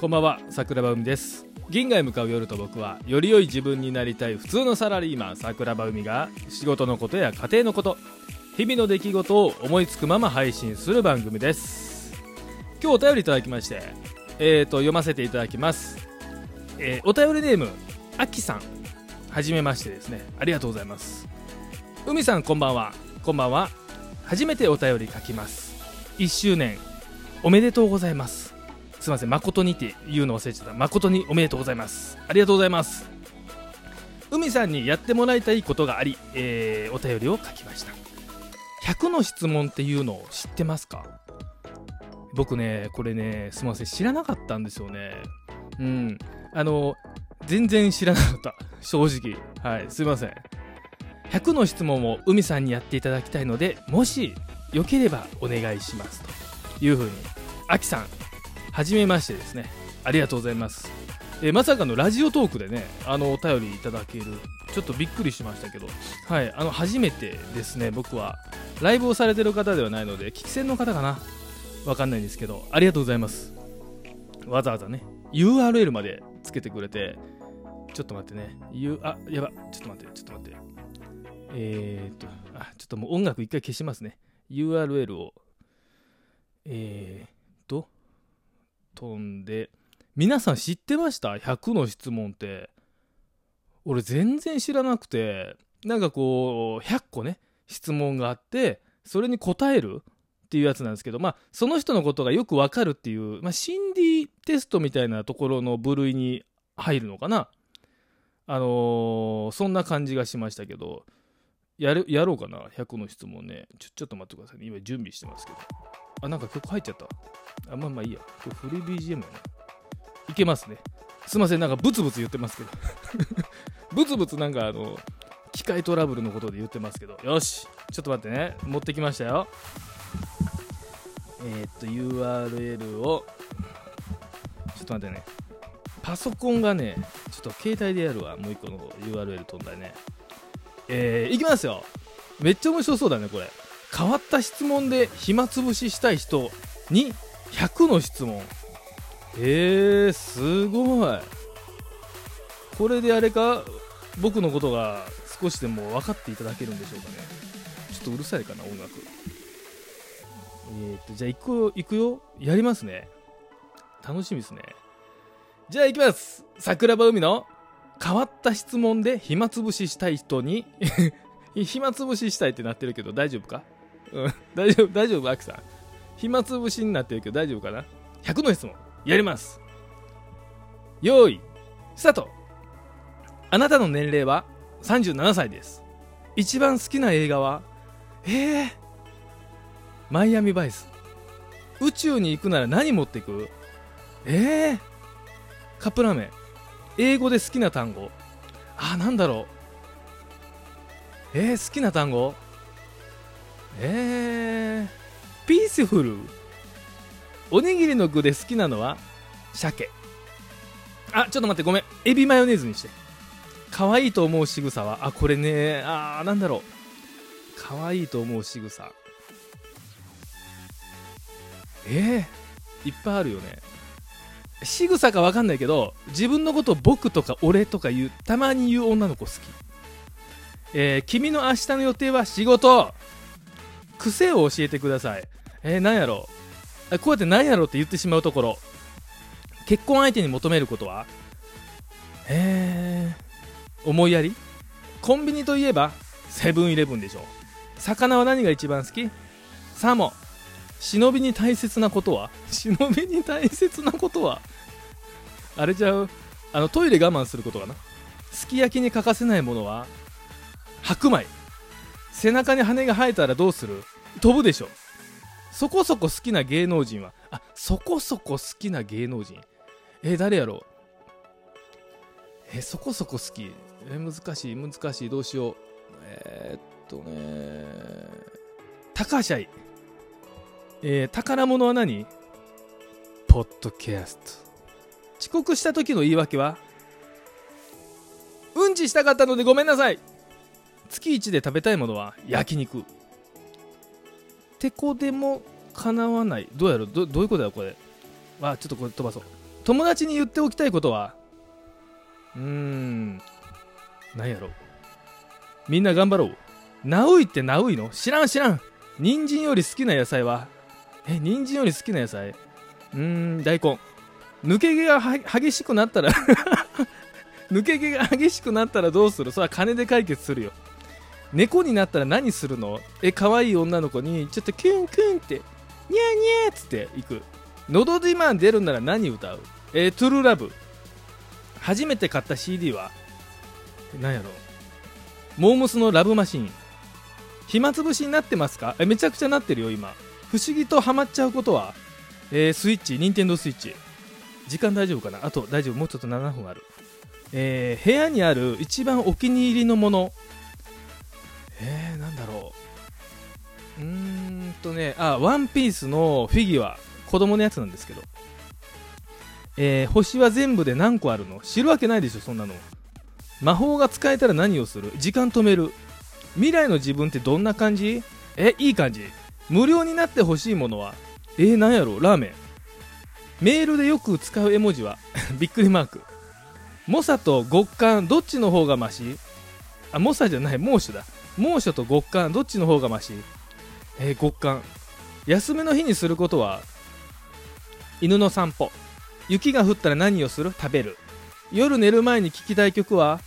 こんばんは桜庭海です。銀河へ向かう夜と僕はより良い自分になりたい普通のサラリーマン桜庭海が仕事のことや家庭のこと日々の出来事を思いつくまま配信する番組です。今日お便りいただきましてえーと読ませていただきます、えーお便りネームあきさん。はじめましてですね。ありがとうございます。海さんこんばんは。こんばんは。初めてお便り書きます。1周年おめでとうございます。すいません誠にって言うの忘れちゃった。誠におめでとうございます。ありがとうございます。海さんにやってもらいたいことがあり、えーお便りを書きました。100の質問っていうのを知ってますか？僕ねこれねすみません知らなかったんですよね。うん。あの全然知らなかった。正直。はいすいません。100の質問を海さんにやっていただきたいのでもしよければお願いしますというふうにあきさんはじめましてですね。ありがとうございます、えーまさかのラジオトークでねあのお便りいただける。ちょっとびっくりしましたけど。はいあの初めてですね僕は。ライブをされてる方ではないので聞き戦の方かな。わかんないんですけど。ありがとうございます。わざわざね URL までつけてくれて。ちょっと待ってね。U あやば。ちょっと待ってちょっと待って。えー、っとあちょっともう音楽一回消しますね。URL を。えー、っと飛んで。皆さん知ってました ?100 の質問って。俺全然知らなくて。なんかこう100個ね質問があってそれに答える？っていうやつなんですけど。まあその人のことがよくわかるっていう、まあ、心理テストみたいなところの部類に入るのかな。あのーそんな感じがしましたけど。やるやろうかな。100の質問ね。ちょちょっと待ってくださいね。今準備してますけど。あなんか曲入っちゃった。あまあまあいいや。これフリー BGM やね。いけますね。すいません。なんかブツブツ言ってますけど。ブツブツなんかあの機械トラブルのことで言ってますけど。よし。ちょっと待ってね。持ってきましたよ。えーっと URL をちょっと待ってね。パソコンがねちょっと携帯でやるわ。もう一個の URL 飛んだね。えー、いきますよ。めっちゃ面白そうだねこれ。変わった質問で暇つぶししたい人に100の質問。えー、すごい。これであれか僕のことが少しでも分かっていただけるんでしょうかね。ちょっとうるさいかな音楽。えー、っとじゃあ行くよ行くよ。やりますね。楽しみですね。じゃあ行きます。桜庭海の変わった質問で暇つぶししたい人に 暇つぶししたいってなってるけど大丈夫か？うん。大丈夫大丈夫？アキさん。暇つぶしになってるけど大丈夫かな？100の質問やります。用意スタート。あなたの年齢は37歳です。一番好きな映画は？えー、マイアミバイス。宇宙に行くなら何持っていく？えー、カップラーメン。英語で好きな単語。あなんだろう。えー、好きな単語？えー、ピースフルおにぎりの具で好きなのは？鮭。あちょっと待ってごめん。エビマヨネーズにして。可愛いと思う仕草は？あこれね。あなんだろう。可愛いと思う仕草。えー、いっぱいあるよね。仕草か分かんないけど自分のことを僕とか俺とか言うたまに言う女の子好き。えー君の明日の予定は仕事。癖を教えてください。えー、何やろ。うこうやって何やろうって言ってしまうところ。結婚相手に求めることは。えー、思いやり。コンビニといえばセブンイレブンでしょ。魚は何が一番好き？サーモン。忍びに大切なことは？忍びに大切なことは？あれちゃう？あのトイレ我慢することかな？すき焼きに欠かせないものは白米。背中に羽が生えたらどうする？飛ぶでしょ。そこそこ好きな芸能人は？あそこそこ好きな芸能人？えー誰やろう？えーそこそこ好き？え難しい難しい。どうしよう。えっとね高橋愛。え宝物は何？ポッドキャスト。遅刻した時の言い訳はうんちしたかったのでごめんなさい。月1で食べたいものは焼肉。てこでも叶わない。どうやろどどういうことだこれ？あちょっとこれ飛ばそう。友達に言っておきたいことはうーん。何やろみんな頑張ろう。ナウイってナウイの？知らん知らん。人参より好きな野菜は？え人参より好きな野菜？うーん大根。抜け毛が激しくなったら 抜け毛が激しくなったらどうする？それは金で解決するよ。猫になったら何するの？え可愛い女の子にちょっとキュンキュンってニャーニャーっつって行く。のど自慢出るなら何歌う？え、トゥルーラブ。初めて買った CD は何やろ？モームスのラブマシーン。暇つぶしになってますか？えめちゃくちゃなってるよ今。不思議とハマっちゃうことは、えー、スイッチ、ニンテンドースイッチ。時間大丈夫かな？あと大丈夫、もうちょっと7分ある。えー、部屋にある一番お気に入りのもの。えー、なんだろう。うーんとね、あ、ワンピースのフィギュア。子供のやつなんですけど。えー、星は全部で何個あるの？知るわけないでしょ、そんなの。魔法が使えたら何をする？時間止める。未来の自分ってどんな感じ？え、いい感じ。無料になってほしいものは？えー、なんやろ？ラーメンメールでよく使う絵文字は びっくりマーク。猛者と極寒どっちの方がマシ？あ猛者じゃない猛暑だ。猛暑と極寒どっちの方がマシ？えー、極寒。休みの日にすることは犬の散歩。雪が降ったら何をする？食べる。夜寝る前に聴きたい曲は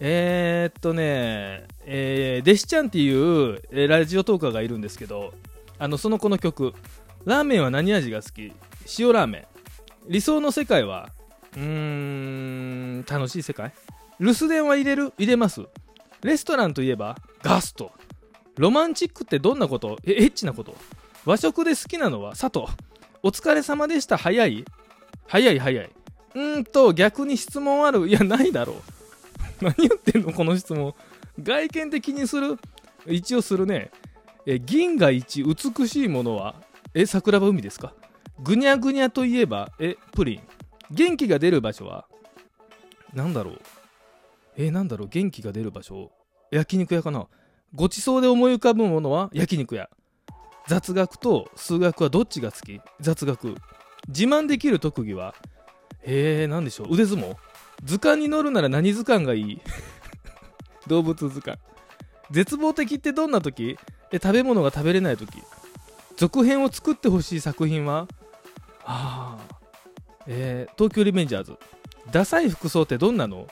えー、っとね、えー、弟子ちゃんっていう、え、ラジオトーカーがいるんですけどあのその子の曲。ラーメンは何味が好き？塩ラーメン。理想の世界は？うーん楽しい世界？留守電は入れる？入れます。レストランといえばガスト。ロマンチックってどんなこと？えエッチなこと？和食で好きなのは佐藤。お疲れ様でした。早い？早い早い。うんと逆に質問ある？いやないだろう。何言ってんの？この質問。外見的にする？一応するね。え銀が一美しいものは？え桜庭海ですか？ぐにゃぐにゃといえばえプリン。元気が出る場所は？何だろう。えなんだろう。元気が出る場所？焼肉屋かな？ごちそうで思い浮かぶものは？焼肉屋。雑学と数学はどっちが好き？雑学。自慢できる特技は？えー、何でしょう。腕相撲？図鑑に乗るなら何図鑑がいい？動物図鑑。絶望的ってどんな時？え食べ物が食べれない時。続編を作ってほしい作品は？あえー、東京リベンジャーズ。ダサい服装ってどんなの？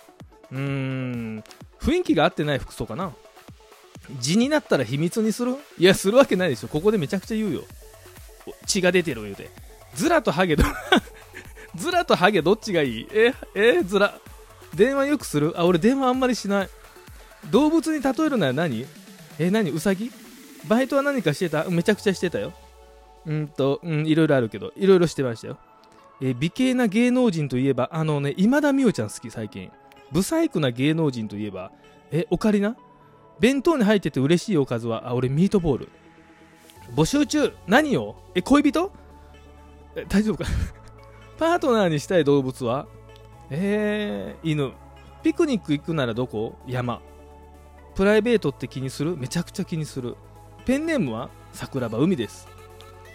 うーん。雰囲気が合ってない服装かな？字になったら秘密にする？いやするわけないでしょ。ここでめちゃくちゃ言うよ。血が出てる言うて。ズラとハゲど ズラとハゲどっちがいい？ええズラ電話よくする？あ俺電話あんまりしない。動物に例えるなら何？え何？ウサギ？バイトは何かしてた？めちゃくちゃしてたよ。うんとうんいろいろあるけどいろいろしてましたよ。え美形な芸能人といえばあのね今田美桜ちゃん好き最近。ブサイクな芸能人といえば。えオカリナ？弁当に入ってて嬉しいおかずは？あ俺ミートボール。募集中。何を？え恋人？え大丈夫か？パートナーにしたい動物は？えー、犬。ピクニック行くならどこ？山。プライベートって気にする？めちゃくちゃ気にする。ペンネームは桜庭海です。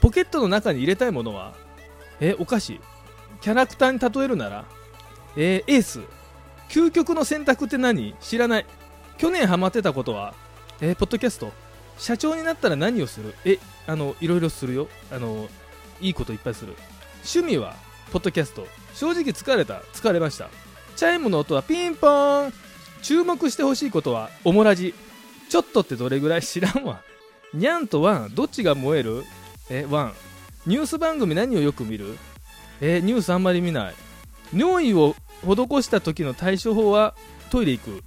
ポケットの中に入れたいものはえお菓子キャラクターに例えるならえー、エース究極の選択って何知らない。去年ハマってたことはえー、ポッドキャスト社長になったら何をするえあのいろいろするよ。あのいいこといっぱいする。趣味はポッドキャスト。正直疲れた。疲れました。チャイムの音はピンポーン。注目してほしいことはおもらじちょっとってどれぐらい知らんわ。にゃんとワンどっちが燃える？えワン。ニュース番組何をよく見る？えニュースあんまり見ない。尿意を施した時の対処法はトイレ行く。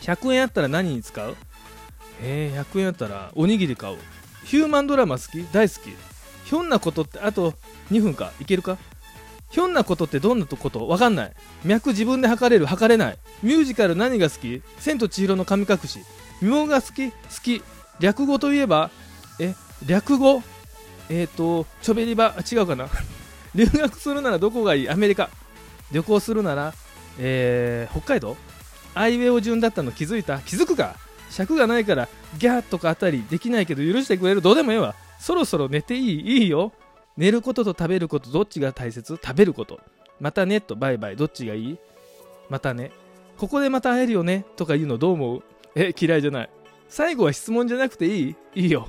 100円あったら何に使う？えー、100円あったらおにぎり買おう。ヒューマンドラマ好き？大好き。ひょんなことってあと2分か。いけるか？ひょんなことってどんなこと？わかんない。脈自分で測れる？測れない。ミュージカル何が好き？千と千尋の神隠し。妙が好き？好き。略語といえばえ略語？えっ、ー、とちょべりば違うかな。留学するならどこがいい？アメリカ。旅行するならえー、北海道？アイウェオ順だったの気づいた？気づくか？尺がないからギャーとかあたりできないけど許してくれる？どうでもええわ。そろそろ寝ていい？いいよ。寝ることと食べることどっちが大切？食べること。またねとバイバイ。どっちがいい？またね。ここでまた会えるよね？とか言うのどう思う？え嫌いじゃない。最後は質問じゃなくていい？いいよ。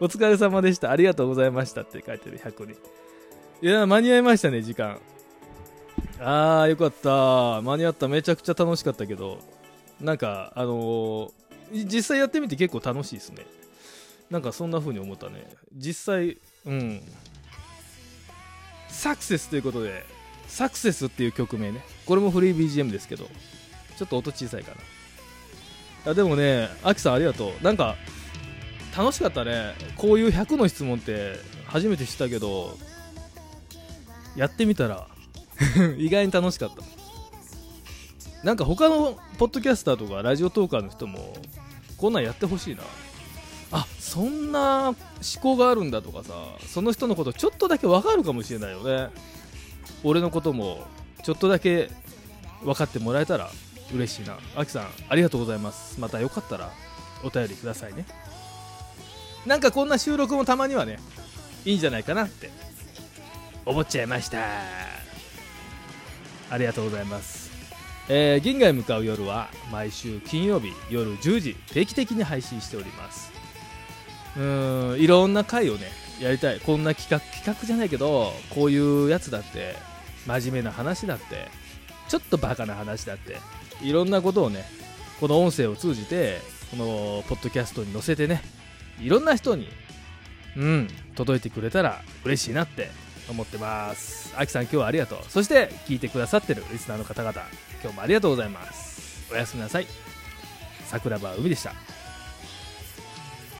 お疲れ様でした。ありがとうございましたって書いてる。100人。いや間に合いましたね時間。あーよかった。間に合った。めちゃくちゃ楽しかったけど。なんかあのー、実際やってみて結構楽しいですね。なんかそんな風に思ったね。実際うん。サクセスということでサクセスっていう曲名ね。これもフリー BGM ですけど。ちょっと音小さいかな。あでもねアキさんありがとう。なんか楽しかったね。こういう100の質問って初めて知ったけどやってみたら 意外に楽しかった。なんか他のポッドキャスターとかラジオトーカーの人もこんなんやってほしいな。あそんな思考があるんだとかさその人のことちょっとだけ分かるかもしれないよね。俺のこともちょっとだけ分かってもらえたら。嬉しいな。あきさんありがとうございます。またよかったらお便りくださいね。なんかこんな収録もたまにはねいいんじゃないかなって思っちゃいました。ありがとうございます。えー、銀河へ向かう夜は毎週金曜日夜10時定期的に配信しております。うんいろんな回をねやりたい。こんな企画企画じゃないけどこういうやつだって真面目な話だってちょっとバカな話だって。いろんなことをねこの音声を通じてこのポッドキャストに載せてねいろんな人にうん届いてくれたら嬉しいなって思ってます。あきさん今日はありがとう。そして聞いてくださってるリスナーの方々今日もありがとうございます。おやすみなさい。桜庭海でした。